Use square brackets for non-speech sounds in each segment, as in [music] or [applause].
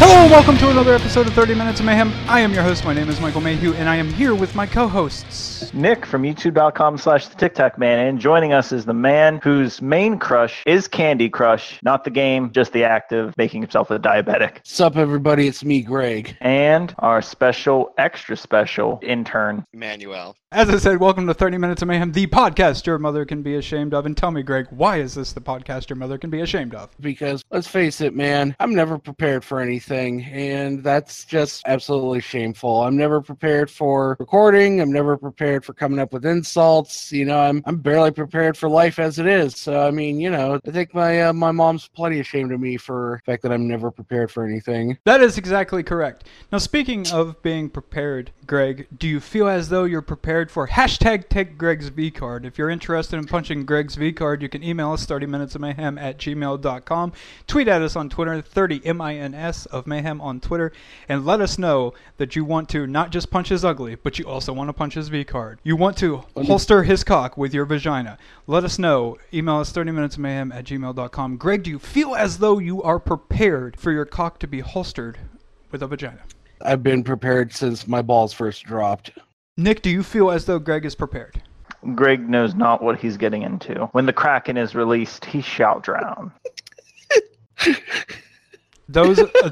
Hello and welcome to another episode of 30 Minutes of Mayhem. I am your host. My name is Michael Mayhew, and I am here with my co-hosts. Nick from youtube.com slash the Tic Tac Man, and joining us is the man whose main crush is Candy Crush, not the game, just the act of making himself a diabetic. Sup, everybody? It's me, Greg. And our special, extra special intern. Manuel. As I said, welcome to 30 Minutes of Mayhem, the podcast your mother can be ashamed of. And tell me, Greg, why is this the podcast your mother can be ashamed of? Because let's face it, man, I'm never prepared for anything, and that's just absolutely shameful. I'm never prepared for recording. I'm never prepared for coming up with insults. You know, I'm I'm barely prepared for life as it is. So I mean, you know, I think my uh, my mom's plenty ashamed of me for the fact that I'm never prepared for anything. That is exactly correct. Now, speaking of being prepared, Greg, do you feel as though you're prepared for hashtag take Greg's V card? If you're interested in punching Greg's V card, you can email us 30 minutes of mayhem at gmail.com. Tweet at us on Twitter, 30 MINS of mayhem on Twitter, and let us know that you want to not just punch his ugly, but you also want to punch his V card. You want to holster his cock with your vagina. Let us know. Email us 30 minutes of mayhem at gmail.com. Greg, do you feel as though you are prepared for your cock to be holstered with a vagina? I've been prepared since my balls first dropped. Nick, do you feel as though Greg is prepared? Greg knows not what he's getting into. When the Kraken is released, he shall drown. [laughs] Those uh,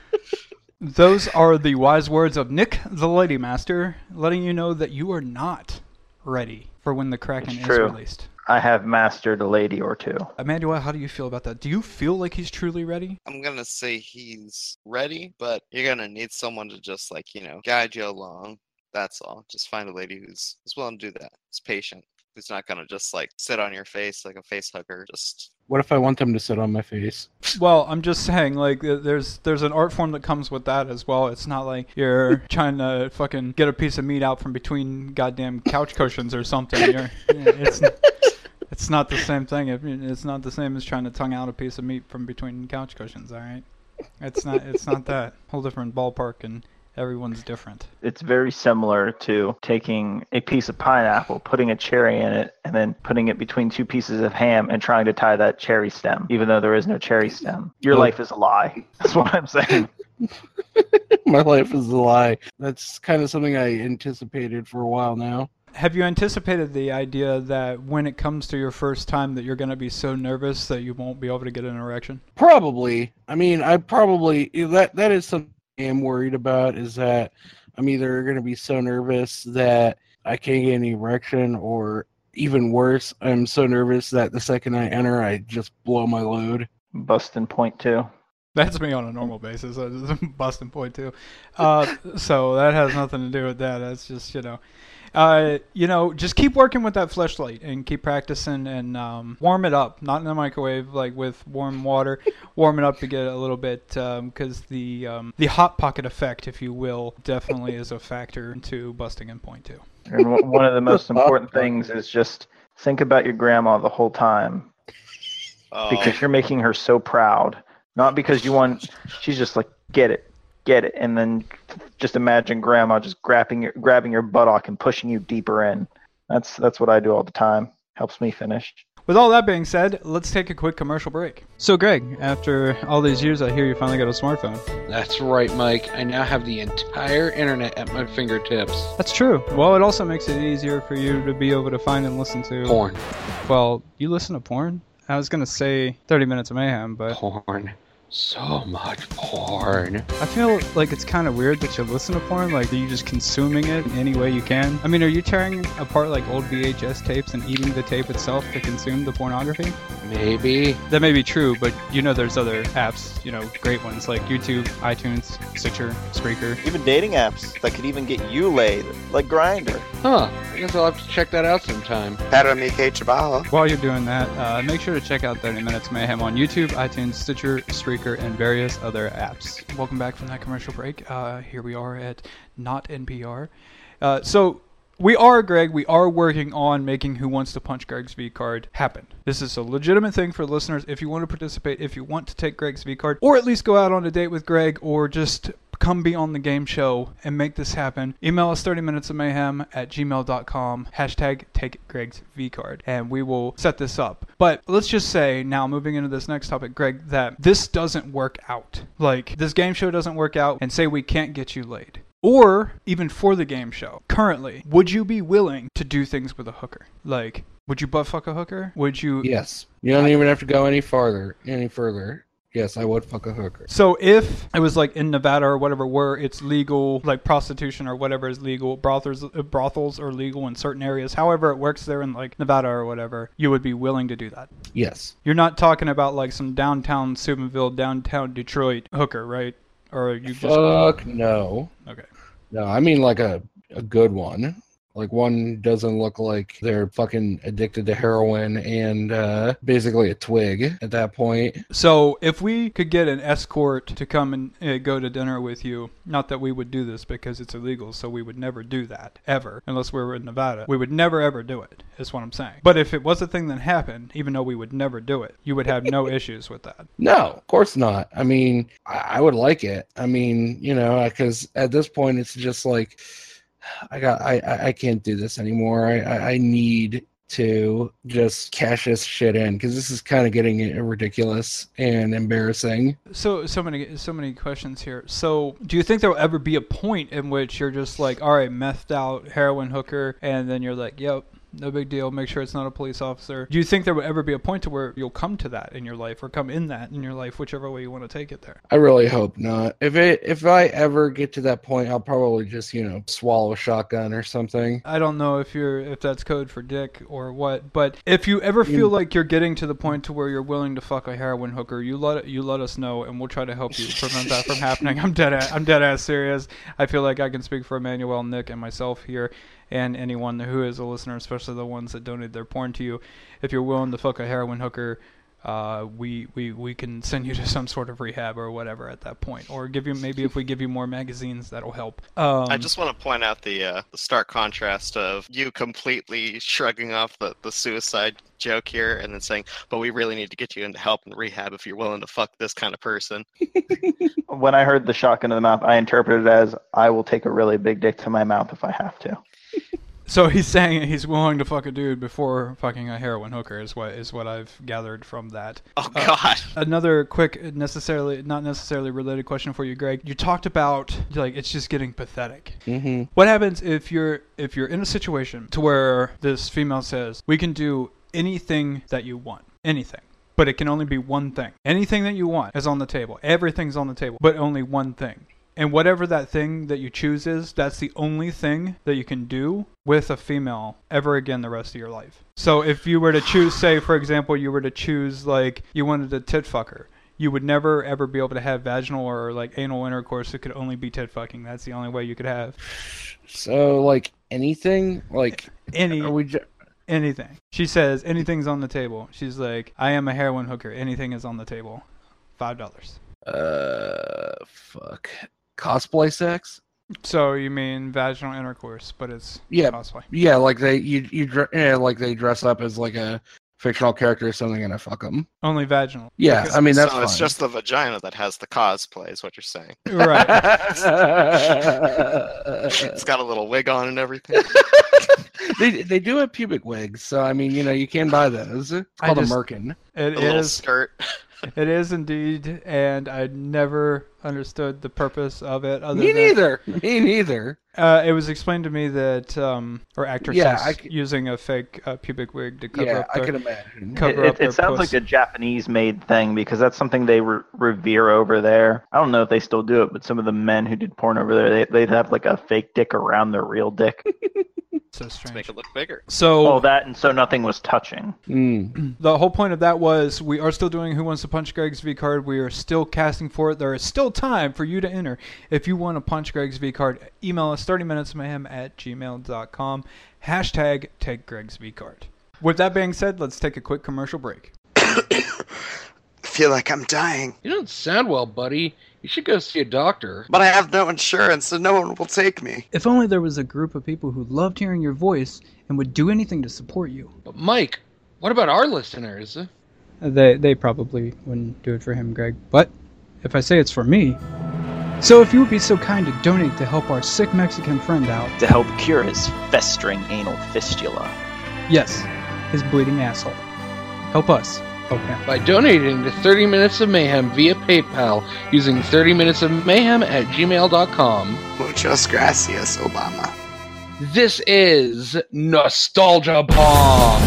[laughs] those are the wise words of Nick the Lady Master, letting you know that you are not ready for when the Kraken It's is released. I have mastered a lady or two. Emmanuel, how do you feel about that? Do you feel like he's truly ready? I'm gonna say he's ready, but you're gonna need someone to just like, you know, guide you along. That's all. Just find a lady who's who's willing to do that. Who's patient. Who's not gonna just like sit on your face like a face hugger. Just What if I want them to sit on my face? [laughs] Well, I'm just saying, like, there's there's an art form that comes with that as well. It's not like you're [laughs] trying to fucking get a piece of meat out from between goddamn couch cushions or something. You're, [laughs] it's it's not the same thing. It's not the same as trying to tongue out a piece of meat from between couch cushions. All right, it's not it's not that whole different ballpark, and everyone's different. It's very similar to taking a piece of pineapple, putting a cherry in it, and then putting it between two pieces of ham and trying to tie that cherry stem, even though there is no cherry stem. Your life is a lie. [laughs] That's what I'm saying. [laughs] [laughs] my life is a lie. That's kind of something I anticipated for a while now. Have you anticipated the idea that when it comes to your first time, that you're going to be so nervous that you won't be able to get an erection? Probably. I mean, I probably that that is something I am worried about. Is that I'm either going to be so nervous that I can't get any erection, or even worse, I'm so nervous that the second I enter, I just blow my load. Bustin' point two. That's me on a normal basis. I just [laughs] busting point too. Uh, so that has nothing to do with that. That's just you know, uh, you know, just keep working with that fleshlight and keep practicing and um, warm it up. Not in the microwave, like with warm water. [laughs] warm it up to get a little bit because the um, the hot pocket effect, if you will, definitely is a factor into busting in point two. And w- one of the most [laughs] important things is just think about your grandma the whole time oh, because you're making her so proud. Not because you want. She's just like get it, get it, and then just imagine grandma just grabbing your grabbing your buttock and pushing you deeper in. That's that's what I do all the time. Helps me finish. With all that being said, let's take a quick commercial break. So, Greg, after all these years, I hear you finally got a smartphone. That's right, Mike. I now have the entire internet at my fingertips. That's true. Well, it also makes it easier for you to be able to find and listen to Porn. Well, you listen to porn? I was gonna say 30 minutes of mayhem, but Porn. So much porn. I feel like it's kind of weird that you listen to porn, like, are you just consuming it any way you can? I mean, are you tearing apart like old VHS tapes and eating the tape itself to consume the pornography? Maybe. That may be true, but you know there's other apps, you know, great ones like YouTube, iTunes, Stitcher, Spreaker. Even dating apps that could even get you laid, like Grindr. Huh. I guess I'll have to check that out sometime. Para mi que. While you're doing that, uh, make sure to check out 30 Minutes Mayhem on YouTube, iTunes, Stitcher, Spreaker, and various other apps. Welcome back from that commercial break. Uh, here we are at Not NPR. Uh, so we are, Greg, we are working on making Who Wants to Punch Greg's V card happen. This is a legitimate thing for listeners. If you want to participate, if you want to take Greg's V card, or at least go out on a date with Greg, or just come be on the game show and make this happen, email us 30 minutes of mayhem at gmail.com, hashtag take Greg's V card, and we will set this up. But let's just say, now moving into this next topic, Greg, that this doesn't work out. Like, this game show doesn't work out, and say we can't get you laid or even for the game show currently would you be willing to do things with a hooker like would you butt fuck a hooker would you Yes. You don't even have to go any farther, any further. Yes, I would fuck a hooker. so if it was like in nevada or whatever where it's legal like prostitution or whatever is legal brothels uh, brothels are legal in certain areas however it works there in like nevada or whatever you would be willing to do that Yes. you're not talking about like some downtown Steubenville, downtown Detroit hooker, right? Or are you just Fuck no. okay? No, I mean like a, a good one. Like one doesn't look like they're fucking addicted to heroin and uh, basically a twig at that point. So if we could get an escort to come and uh, go to dinner with you, not that we would do this because it's illegal, so we would never do that ever, unless we were in Nevada. We would never ever do it. Is what I'm saying. But if it was a thing that happened, even though we would never do it, you would have no [laughs] issues with that. No, of course not. I mean, I, I would like it. I mean, you know, because at this point it's just like I got I I, can't do this anymore. I I, I need to just cash this shit in because this is kind of getting ridiculous and embarrassing. So so many so many questions here. So do you think there will ever be a point in which you're just like, all right, methed out heroin hooker, and then you're like, yep. No big deal. Make sure it's not a police officer. Do you think there will ever be a point to where you'll come to that in your life, or come in that in your life, whichever way you want to take it there? I really hope not. If it if I ever get to that point, I'll probably just you know swallow a shotgun or something. I don't know if you're if that's code for dick or what, but if you ever feel Mm. like you're getting to the point to where you're willing to fuck a heroin hooker, you let you let us know, and we'll try to help you [laughs] prevent that from happening. I'm dead ass, I'm dead ass serious. I feel like I can speak for Emmanuel, Nick, and myself here, and anyone who is a listener, especially the ones that donate their porn to you. If you're willing to fuck a heroin hooker. Uh, we, we we can send you to some sort of rehab or whatever at that point, or give you maybe if we give you more magazines that'll help. Um, I just want to point out the uh, the stark contrast of you completely shrugging off the, the suicide joke here and then saying, "But we really need to get you into help and rehab if you're willing to fuck this kind of person." [laughs] When I heard the shotgun in the mouth, I interpreted it as I will take a really big dick to my mouth if I have to. So he's saying he's willing to fuck a dude before fucking a heroin hooker is what is what I've gathered from that. Oh Uh, God! Another quick, necessarily not necessarily related question for you, Greg. You talked about like it's just getting pathetic. Mm-hmm. What happens if you're if you're in a situation to where this female says we can do anything that you want, anything. But it can only be one thing. Anything that you want is on the table. Everything's on the table, but only one thing. And whatever that thing that you choose is, that's the only thing that you can do with a female ever again the rest of your life. So if you were to choose, say, for example, you were to choose, like, you wanted a tit fucker, you would never ever be able to have vaginal or, like, anal intercourse. It could only be tit fucking. That's the only way you could have So like anything, like any are we? Ju- anything. She says anything's on the table. She's like, I am a heroin hooker. Anything is on the table. Five dollars. uh, fuck. Cosplay sex? So you mean vaginal intercourse, but it's Yeah. cosplay. Yeah, like they you you yeah, like they dress up as like a fictional character or something and I fuck them. Only vaginal. Yeah, I mean that's so it's just the vagina that has the cosplay, is what you're saying. Right. [laughs] It's got a little wig on and everything. [laughs] they they do have pubic wigs, so I mean, you know, you can buy those. It's called just- a merkin. It a little skirt. It is indeed, and I never understood the purpose of it. Other Me than, neither. Me neither. Uh, it was explained to me that um, or actresses Yeah, I c- using a fake uh, pubic wig to cover Yeah, up I their, can imagine. cover it, up it, their it sounds puss. like a Japanese made thing because that's something they re- revere over there. I don't know if they still do it, but some of the men who did porn over there, they, they'd have like a fake dick around their real dick. [laughs] so Let's strange. make it look bigger. So oh, that and so nothing was touching. Mm. [clears throat] The whole point of that was we are still doing Who Wants to Punch Greg's V card. We are still casting for it. There is still time for you to enter. If you want to punch Greg's V card, email us 30 minutes mayhem at gmail.com. Hashtag take Greg's V card. With that being said, let's take a quick commercial break. [coughs] feel like I'm dying. You don't sound well, buddy. You should go see a doctor. But I have no insurance, so no one will take me. If only there was a group of people who loved hearing your voice and would do anything to support you. But Mike, what about our listeners? Uh, they they probably wouldn't do it for him, Greg. But if I say it's for me. So if you would be so kind to donate to help our sick Mexican friend out. To help cure his festering anal fistula. Yes, his bleeding asshole. Help us. Help him. By donating to 30 Minutes of Mayhem via PayPal using 30 Minutes of Mayhem at gmail.com. Muchas gracias, Obama. This is Nostalgia Bomb.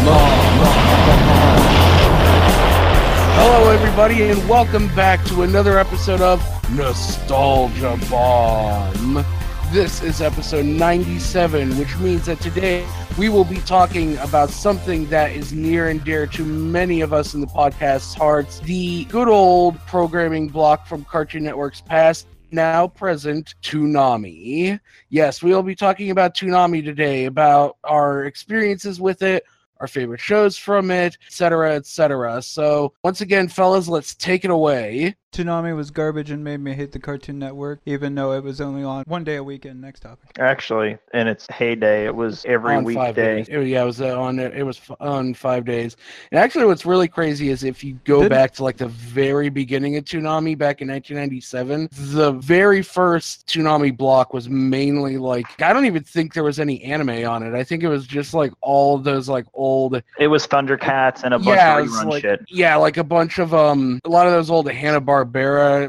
Hello, everybody, and welcome back to another episode of Nostalgia Bomb. This is episode 97, which means that today we will be talking about something that is near and dear to many of us in the podcast's hearts the good old programming block from Cartoon Network's past. Now present, Toonami. Yes, we will be talking about Toonami today, about our experiences with it, our favorite shows from it, etc., etc. So, once again, fellas, let's take it away. Toonami was garbage and made me hate the Cartoon Network, even though it was only on one day a weekend. Next topic. Actually, in its heyday, it was every on five weekday. days. It- yeah, it was uh, on. It was f- on five days. And actually, what's really crazy is if you go Didn't- back to like the very beginning of Toonami back in 1997, the very first Toonami block was mainly like I don't even think there was any anime on it. I think it was just like all those like old It was Thundercats and a bunch yeah, of rerun like, shit. yeah, like a bunch of um, a lot of those old Hanna Barbera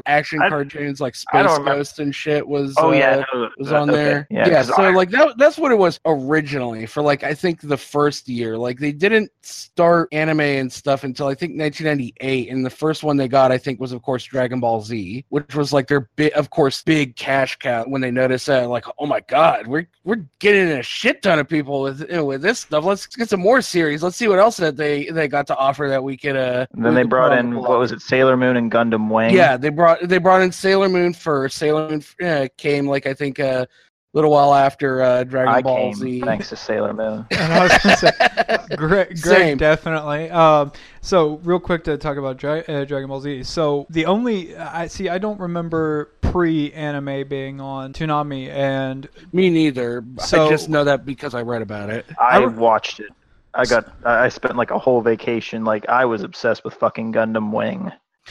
action I- cartoons, like Space Ghost and shit, was Oh uh, yeah, no, was uh, on okay. there. Yeah, Yeah, 'cause so I- like that that's what it was originally for like I think the first year. Like they didn't start anime and stuff until I think 1998 and the first one they got I think was of course Dragon Ball Z, which was like their bit of course big cash cow when they noticed that like oh my god, we're we're getting a shit ton of people with you know, with this stuff. Let's get some more series. Let's see what else that they they got to offer that we could uh And then they brought in what was it, Sailor Moon and Gundam Wing. Yeah, they brought they brought in Sailor Moon first. Sailor Moon uh, came like I think a little while after uh, Dragon I Ball came Z. thanks to Sailor Moon. [laughs] And I was gonna say, [laughs] Greg, Greg Same. definitely. Um, so real quick to talk about Dra- uh, Dragon Ball Z. So the only I see, I don't remember pre-anime being on Toonami, and Me neither. So- I just know that because I read about it. I I- watched it. I got. I spent like a whole vacation. Like I was obsessed with fucking Gundam Wing.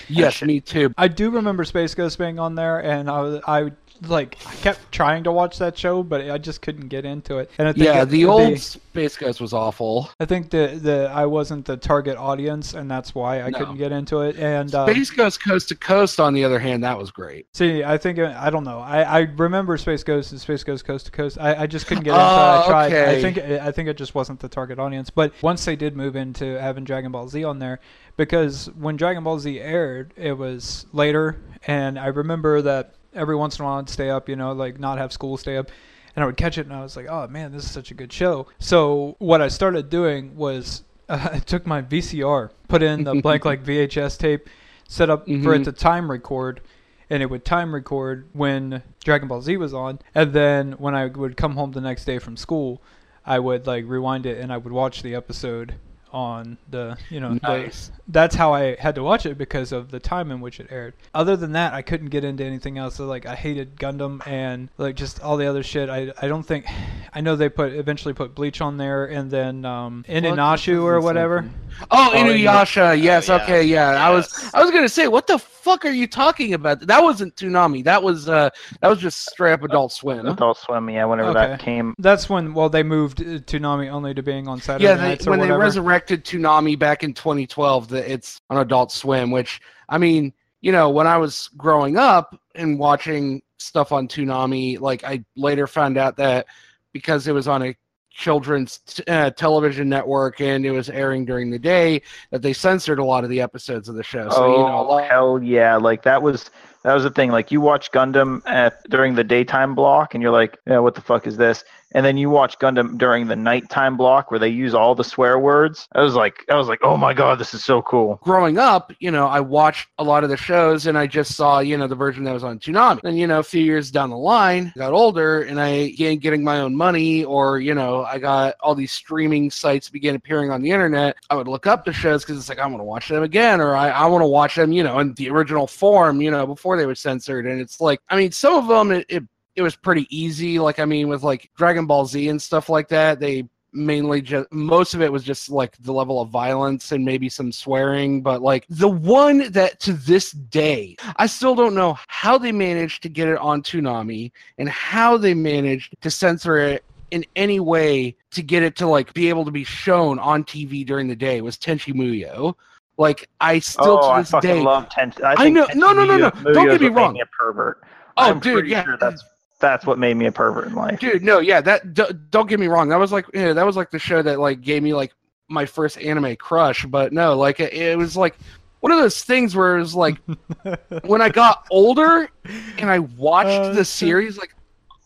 Yes, me too. I do remember Space Ghost being on there, and I was I like I kept trying to watch that show, but I just couldn't get into it. And I think Yeah, it- the old Space Ghost was awful. I think the the I wasn't the target audience, and that's why I No. couldn't get into it. And uh, Space Ghost Coast to Coast, on the other hand, that was great. See, I think I don't know. I, I remember Space Ghost and Space Ghost Coast to Coast. I, I just couldn't get into it. Oh, I tried. I think I think it just wasn't the target audience. But once they did move into having Dragon Ball Z on there, because when Dragon Ball Z aired, it was later, and I remember that every once in a while I'd stay up, you know, like not have school, stay up. And I would catch it, and I was like, "Oh man, this is such a good show." So what I started doing was uh, [laughs] I took my VCR, put in the blank like [laughs] VHS tape, set up for it Mhm. to time record, and it would time record when Dragon Ball Z was on. And then when I would come home the next day from school, I would like rewind it and I would watch the episode on the you know the- Nice. that's how I had to watch it because of the time in which it aired. Other than that, I couldn't get into anything else. So like I hated Gundam and like just all the other shit. I I don't think I know they put eventually put Bleach on there and then um Inuyasha or whatever. Oh, Oh, Inuyasha. Yes. yeah. Okay. Yeah. I was. I was gonna say, what the fuck are you talking about? That wasn't Toonami. That was. Uh. That was just straight up Adult Swim. Adult Swim. Yeah, whenever Okay. that came. That's when well they moved uh, Toonami only to being on Saturday Yeah, they, nights or when they resurrected Toonami back in 2012, that it's on Adult Swim. Which I mean, you know, when I was growing up and watching stuff on Toonami, like I later found out that because it was on a children's uh, television network and it was airing during the day, that they censored a lot of the episodes of the show. So oh you know, lot, hell yeah! Like that was that was the thing. Like you watch Gundam at during the daytime block, and you're like, yeah, what the fuck is this? And then you watch Gundam during the nighttime block where they use all the swear words. I was like, I was like, oh my god, this is so cool. growing up, you know, I watched a lot of the shows and I just saw, you know, the version that was on Toonami. And you know, a few years down the line, I got older and I began getting my own money or, you know, I got all these streaming sites began appearing on the internet. I would look up the shows because it's like, I want to watch them again or I, I want to watch them, you know, in the original form, you know, before they were censored, and it's like, I mean, some of them it, it it was pretty easy. Like, I mean, with like Dragon Ball Z and stuff like that, they mainly just most of it was just like the level of violence and maybe some swearing but like the one that to this day i still don't know how they managed to get it on Toonami and how they managed to censor it in any way to get it to like be able to be shown on tv during the day was tenchi muyo like i still oh, to I this fucking day love Tenchi. I, I know- Tenchi no, no, no, no. Don't get me wrong. A pervert. oh I'm dude yeah sure that's that's what made me a pervert in life. dude no yeah that d- don't get me wrong that was like yeah, that was like the show that like gave me like my first anime crush but no like it, it was like one of those things where it was like [laughs] when i got older and i watched Oh, the series like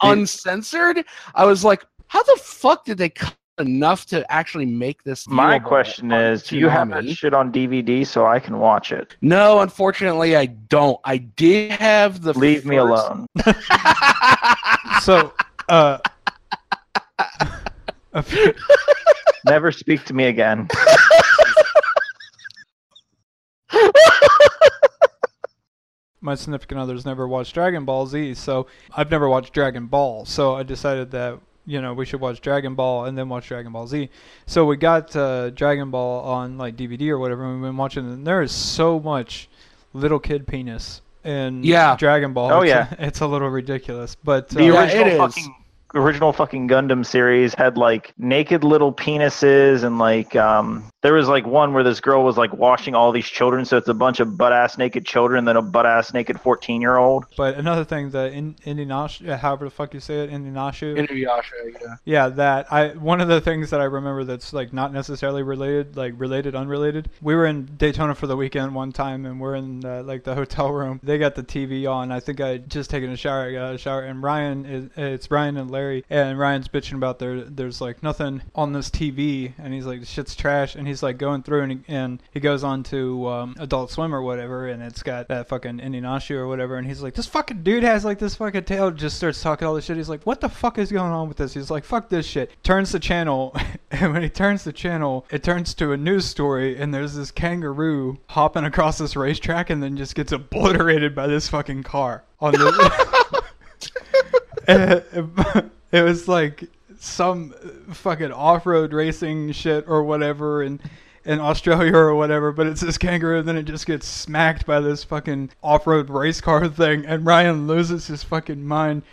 uncensored i was like how the fuck did they cut enough to actually make this My question is, do you have that Toonami? shit on DVD so I can watch it? no unfortunately i don't i did have the Leave me alone. [laughs] So, uh, a [laughs] few- Never speak to me again. my significant others never watched Dragon Ball Z, so I've never watched Dragon Ball. So I decided that you know we should watch Dragon Ball and then watch Dragon Ball Z. So we got uh, Dragon Ball on like DVD or whatever, and we've been watching. And there is so much little kid penis in Yeah. Dragon Ball. Oh, It's- yeah. [laughs] it's a little ridiculous, but The uh, Yeah, original it is. fucking original fucking Gundam series had like naked little penises and like um there was like one where this girl was like washing all these children, so it's a bunch of butt ass naked children, then a butt ass naked fourteen year old. But another thing, the in, Indinash, however the fuck you say it, Indinashu. Inuyasha, yeah. Yeah, that I one of the things that I remember that's like not necessarily related, like related, unrelated. We were in Daytona for the weekend one time, and we're in uh, like the hotel room. They got the TV on. I think I had just taken a shower. I got a shower, and Ryan is it's Ryan and Larry, and Ryan's bitching about there. There's like nothing on this TV, and he's like, "Shit's trash," and he's like going through, and he, and he goes on to um, Adult Swim or whatever, and it's got that fucking Indinashu or whatever, and he's like, "This fucking dude has like this fucking tail." Just starts talking all this shit. He's like, "What the fuck is going on with this?" He's like, "Fuck this shit." Turns the channel, [laughs] and when he turns the channel, it turns to a news story, and there's this kangaroo hopping across this racetrack, and then just gets obliterated by this fucking car on the. [laughs] [laughs] it, it was like some fucking off-road racing shit or whatever and in Australia or whatever, but it's this kangaroo, and then it just gets smacked by this fucking off-road race car thing, and Ryan loses his fucking mind.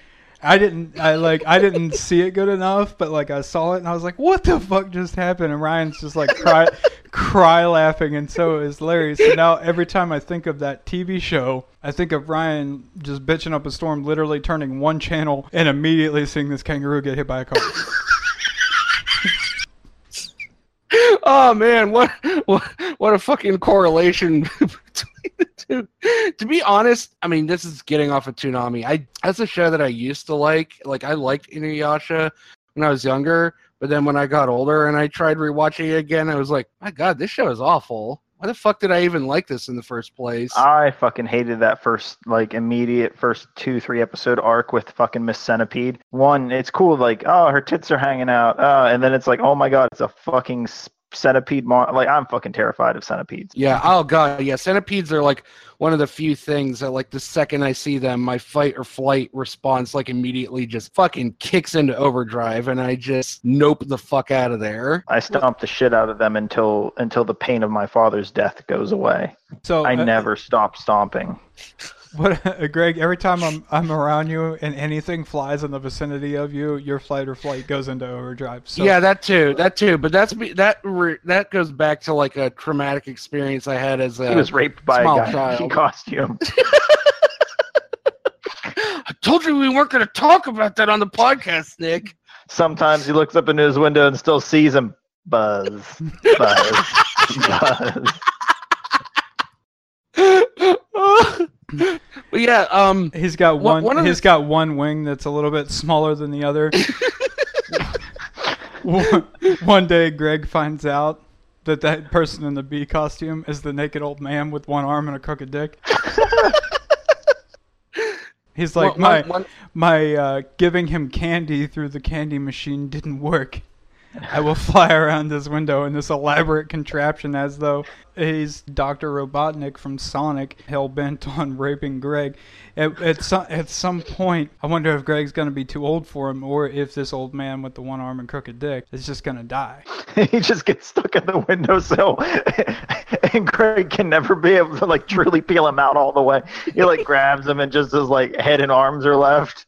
I didn't, I like, I didn't [laughs] see it good enough, but like I saw it, and I was like, "What the fuck just happened?" And Ryan's just like cry, [laughs] cry laughing, and so is Larry. So now every time I think of that TV show, I think of Ryan just bitching up a storm, literally turning one channel and immediately seeing this kangaroo get hit by a car. [laughs] Oh man, what what what a fucking correlation between the two. To be honest, I mean this is getting off of Toonami. I that's a show that I used to like. Like I liked Inuyasha when I was younger, but then when I got older and I tried rewatching it again, I was like, my god, this show is awful. Why the fuck did I even like this in the first place? I fucking hated that first like immediate first two three episode arc with fucking Miss Centipede. One, it's cool like oh her tits are hanging out, uh, and then it's like oh my god it's a fucking centipede. Mon- like I'm fucking terrified of centipedes. Yeah. Oh god. Yeah. Centipedes are like one of the few things that, like, the second I see them, my fight or flight response, like, immediately just fucking kicks into overdrive, and I just nope the fuck out of there. I stomp the shit out of them until until the pain of my father's death goes away. So I uh, never stop stomping. [laughs] What, [laughs] uh, Greg? Every time I'm I'm around you and anything flies in the vicinity of you, your flight or flight goes into overdrive. So, yeah, that too. That too. But that's that. Re- that goes back to like a traumatic experience I had as a. He was raped by a small guy in child. costume. [laughs] [laughs] I told you we weren't going to talk about that on the podcast, Nick. Sometimes he looks up into his window and still sees him. Buzz, buzz, buzz. But yeah, um, He's got One- one. of the- he's got one wing that's a little bit smaller than the other. [laughs] one, one day, Greg finds out that that person in the bee costume is the naked old man with one arm and a crooked dick. [laughs] He's like, one- my one- my uh, giving him candy through the candy machine didn't work, I will fly around this window in this elaborate contraption as though he's Dr. Robotnik from Sonic, hell bent [laughs] on raping Greg. At, at, some, at some point, I wonder if Greg's going to be too old for him or if this old man with the one arm and crooked dick is just going to die. [laughs] he just gets stuck in the windowsill, [laughs] and Greg can never be able to like truly peel him out all the way. He like grabs him, and just his like head and arms are left.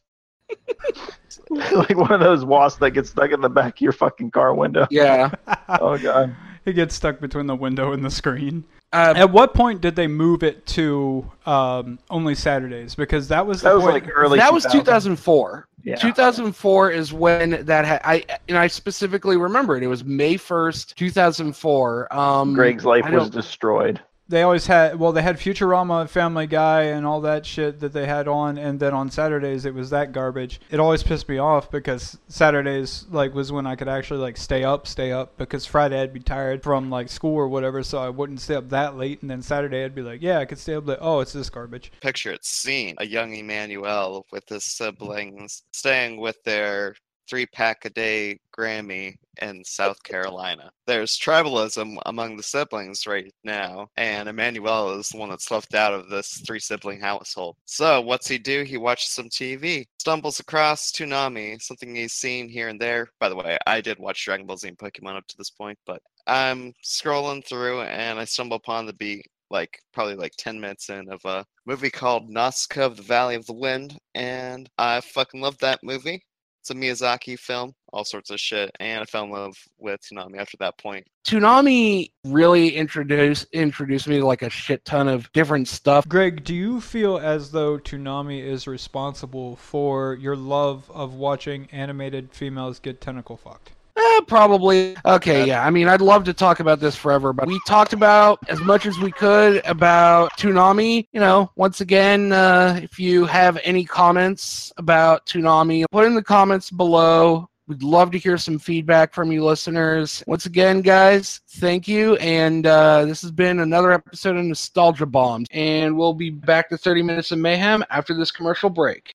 [laughs] like one of those wasps that gets stuck in the back of your fucking car window. Yeah. [laughs] Oh god. He gets stuck between the window and the screen. Uh, At what point did they move it to um, only Saturdays? Because that was the That was point. like early. that was 2004. Yeah. 2004 is when that ha- I and I specifically remember it. It was May 1st, 2004. Um, Greg's life was destroyed. They always had well they had futurama family guy and all that shit that they had on and then on saturdays it was that garbage. It always pissed me off because saturdays like was when i could actually like stay up stay up because friday i'd be tired from like school or whatever so i wouldn't stay up that late and then saturday i'd be like yeah i could stay up late. Oh it's this garbage. Picture it scene a young Emmanuel with his siblings staying with their three pack a day Grammy in South [laughs] Carolina. There's tribalism among the siblings right now, and Emmanuel is the one that's left out of this three sibling household. So, what's he do? He watches some TV, stumbles across Toonami, something he's seen here and there. By the way, I did watch Dragon Ball Z and Pokemon up to this point, but I'm scrolling through and I stumble upon the beat like probably like 10 minutes in of a movie called Nausicaä of the Valley of the Wind, and I fucking love that movie. It's a Miyazaki film, all sorts of shit, and I fell in love with Toonami after that point. Toonami really introduced introduced me to like a shit ton of different stuff. greg do you feel as though toonami is responsible for your love of watching animated females get tentacle fucked Eh, probably. Okay, yeah. I mean, I'd love to talk about this forever, but we talked about as much as we could about Toonami. You know, once again, uh, if you have any comments about Toonami, put in the comments below. We'd love to hear some feedback from you listeners. Once again, guys, thank you. And uh, this has been another episode of Nostalgia Bombs. And we'll be back to 30 Minutes of Mayhem after this commercial break.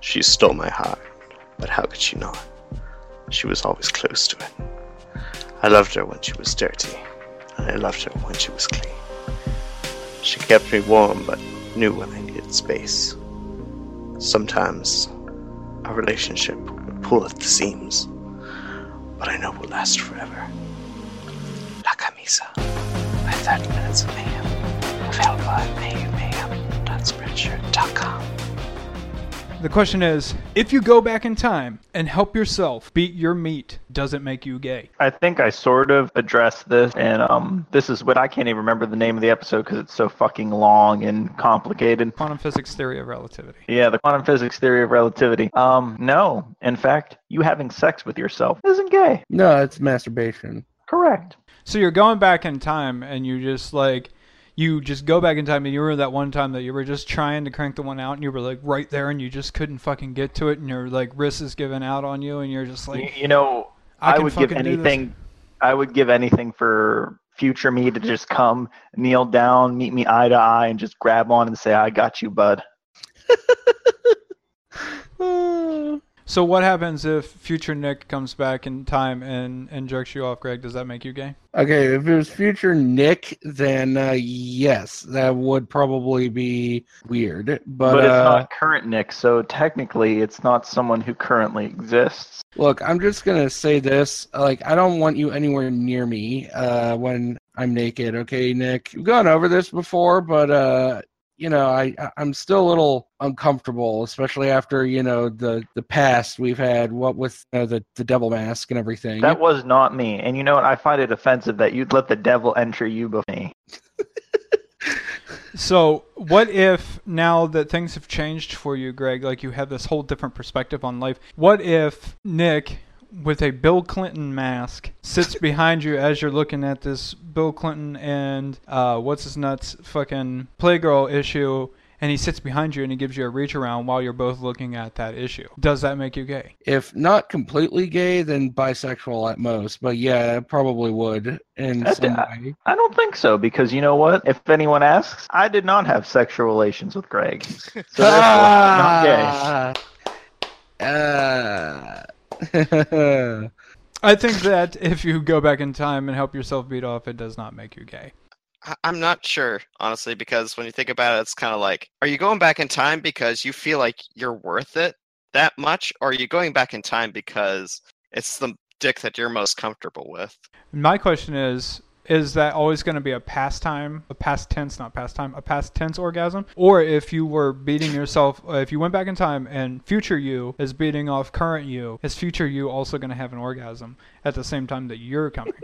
She stole my heart, but how could she not? She was always close to it. I loved her when she was dirty, and I loved her when she was clean. She kept me warm, but knew when I needed space. Sometimes our relationship would pull at the seams, but I know will last forever. La Camisa by 30 Minutes of Mayhem. Available at mayhem.spreadshirt.com. The question is, if you go back in time and help yourself beat your meat, does it make you gay? I think I sort of addressed this, and um, this is what I can't even remember the name of the episode because it's so fucking long and complicated. Quantum physics theory of relativity. Yeah, the quantum physics theory of relativity. Um, no. In fact, you having sex with yourself isn't gay. No, it's masturbation. Correct. So you're going back in time and you just like you just go back in time and you were that one time that you were just trying to crank the one out and you were like right there and you just couldn't fucking get to it and your like wrist is giving out on you and you're just like you know, I I, would give fucking do this. anything. I would give anything for future me to just come, kneel down, meet me eye to eye, and just grab on and say, "I got you, bud." [laughs] So what happens if future Nick comes back in time and and jerks you off, Greg? Does that make you gay? Okay, if it was future Nick, then uh, yes, that would probably be weird. But, But, it's uh, not current Nick, so technically, it's not someone who currently exists. look, I'm just gonna say this: like, I don't want you anywhere near me uh, when I'm naked. Okay, Nick, we've gone over this before, but uh, you know, I I- I'm still a little uncomfortable, especially after you know the the past we've had, what with you know, the the devil mask and everything. That was not me. And you know what? I find it offensive that you'd let the devil enter you before me. [laughs] So what if now that things have changed for you, Greg, like you have this whole different perspective on life? What if Nick with a Bill Clinton mask sits [laughs] behind you as you're looking at this Bill Clinton and uh, what's his nuts fucking Playgirl issue and he sits behind you and he gives you a reach around while you're both looking at that issue. Does that make you gay? if not completely gay, then bisexual at most. But yeah, it probably would in That's- some way. I don't think so because you know what? If anyone asks, I did not have sexual relations with Greg. [laughs] So therefore, not gay. Ah, ah. [laughs] I think that if you go back in time and help yourself beat off, it does not make you gay. I- I'm not sure, honestly, because when you think about it, it's kind of like, are you going back in time because you feel like you're worth it that much, or are you going back in time because it's the dick that you're most comfortable with? My question is is that always going to be a pastime, a past tense, not pastime, a past tense orgasm? Or if you were beating yourself, uh, if you went back in time and future you is beating off current you, is future you also going to have an orgasm at the same time that you're coming? [laughs]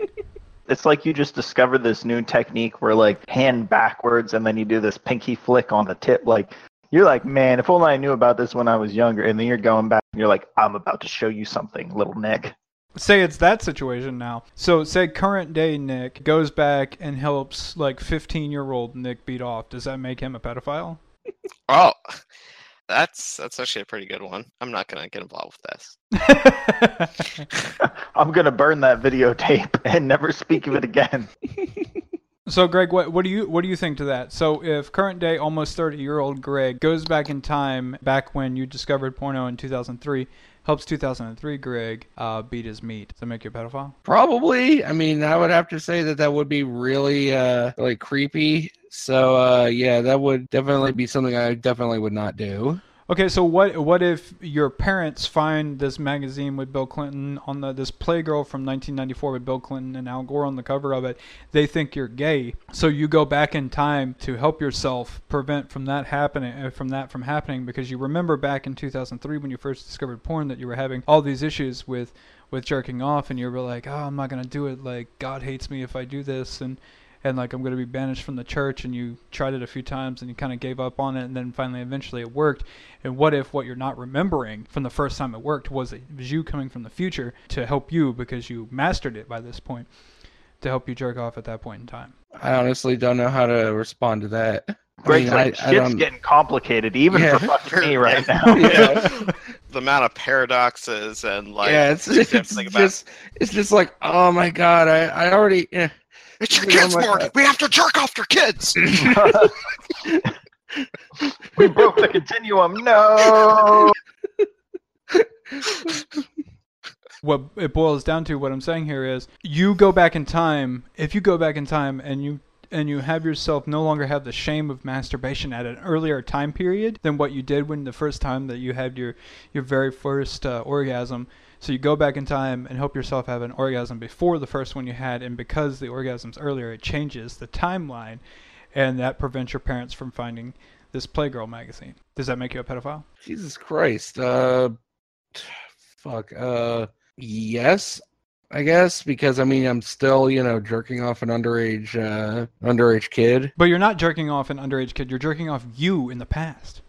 It's like you just discovered this new technique where like hand backwards and then you do this pinky flick on the tip. Like you're like, man, if only I knew about this when I was younger. And then you're going back and you're like, I'm about to show you something, little Nick. Say it's that situation now. So say current day Nick goes back and helps like 15 year old Nick beat off. Does that make him a pedophile? [laughs] Oh, that's that's actually a pretty good one. I'm not gonna get involved with this. [laughs] I'm gonna burn that videotape [laughs] and never speak of it again. so Greg, what what do you what do you think to that? So if current day almost 30 year old Greg goes back in time, back when you discovered porno in 2003, helps 2003 Greg uh, beat his meat, does that make you a pedophile? Probably. I mean, I would have to say that that would be really, uh, really creepy. So, uh, yeah, that would definitely be something I definitely would not do. Okay, so what what if your parents find this magazine with Bill Clinton on the this Playgirl from 1994 with Bill Clinton and Al Gore on the cover of it? They think you're gay, so you go back in time to help yourself prevent from that happening uh, from that from happening because you remember back in 2003 when you first discovered porn that you were having all these issues with with jerking off and you were like, "Oh, I'm not going to do it. Like God hates me if I do this." And and like I'm going to be banished from the church and you tried it a few times and you kind of gave up on it and then finally eventually it worked and what if what you're not remembering from the first time it worked was it was you coming from the future to help you because you mastered it by this point to help you jerk off at that point in time I honestly don't know how to respond to that. I mean, like, I- I shit's don't- getting complicated, even Yeah. for fucking me [laughs] right now. Yeah. the amount of paradoxes and like yeah, it's, things you have [laughs] to it's think about. just it's just like oh my god, I I already eh. It's your kids, my Morty. God. We have to jerk off your kids. [laughs] we broke the continuum. No. [laughs] what it boils down to what i'm saying here is you go back in time if you go back in time and you and you have yourself no longer have the shame of masturbation at an earlier time period than what you did when the first time that you had your your very first uh, orgasm so you go back in time and help yourself have an orgasm before the first one you had and because the orgasm's earlier it changes the timeline and that prevents your parents from finding this playgirl magazine does that make you a pedophile Jesus Christ. Uh fuck. Uh yes, I guess because I mean I'm still, you know, jerking off an underage uh underage kid. but you're not jerking off an underage kid you're jerking off you in the past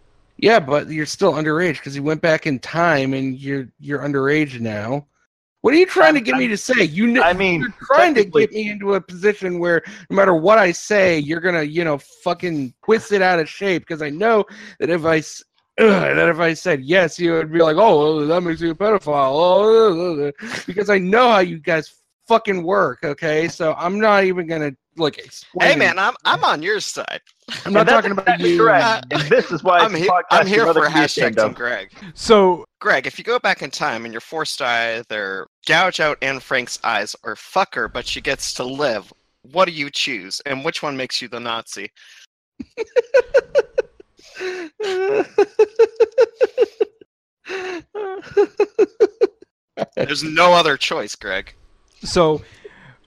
Yeah, but you're still underage because you went back in time and you're you're underage now. What are you trying to get me to say? You kn- I mean, you're trying to get me into a position where no matter what I say, you're gonna, you know, fucking twist it out of shape. Because I know that if I, ugh, [clears throat] that if I said yes, you would be like, oh, that makes you a pedophile. Oh, [laughs] because I know how you guys fucking work. Okay, so I'm not even gonna like explain. hey man, I'm I'm on your side. I'm not talking about you. Correct. And this is why I'm, he- I'm here for can hashtag Team. Greg. so Greg, if you go back in time and you're forced to either gouge out Anne Frank's eyes or fuck her, but she gets to live, what do you choose? And which one makes you the Nazi? [laughs] There's no other choice, Greg. So,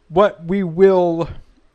what we will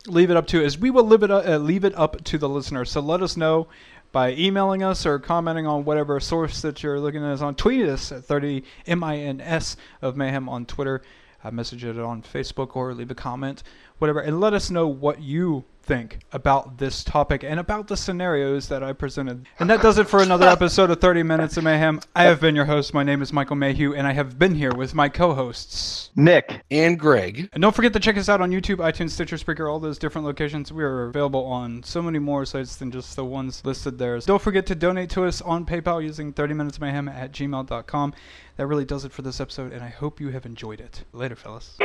leave it up to is we will leave it uh, leave it up to the listener. So let us know by emailing us or commenting on whatever source that you're looking at us on. Tweet us at 30 mins of mayhem on Twitter. Uh, message it on Facebook or leave a comment, whatever, and let us know what you think about this topic and about the scenarios that I presented. And that [laughs] does it for another episode of 30 Minutes of Mayhem. I have been your host. My name is Michael Mayhew, and I have been here with my co-hosts. Nick, and Greg. And don't forget to check us out on YouTube, iTunes, Stitcher, Spreaker, all those different locations. We are available on so many more sites than just the ones listed there. Don't forget to donate to us on PayPal using 30minutesmayhem at gmail.com. That really does it for this episode, and I hope you have enjoyed it. Later, fellas.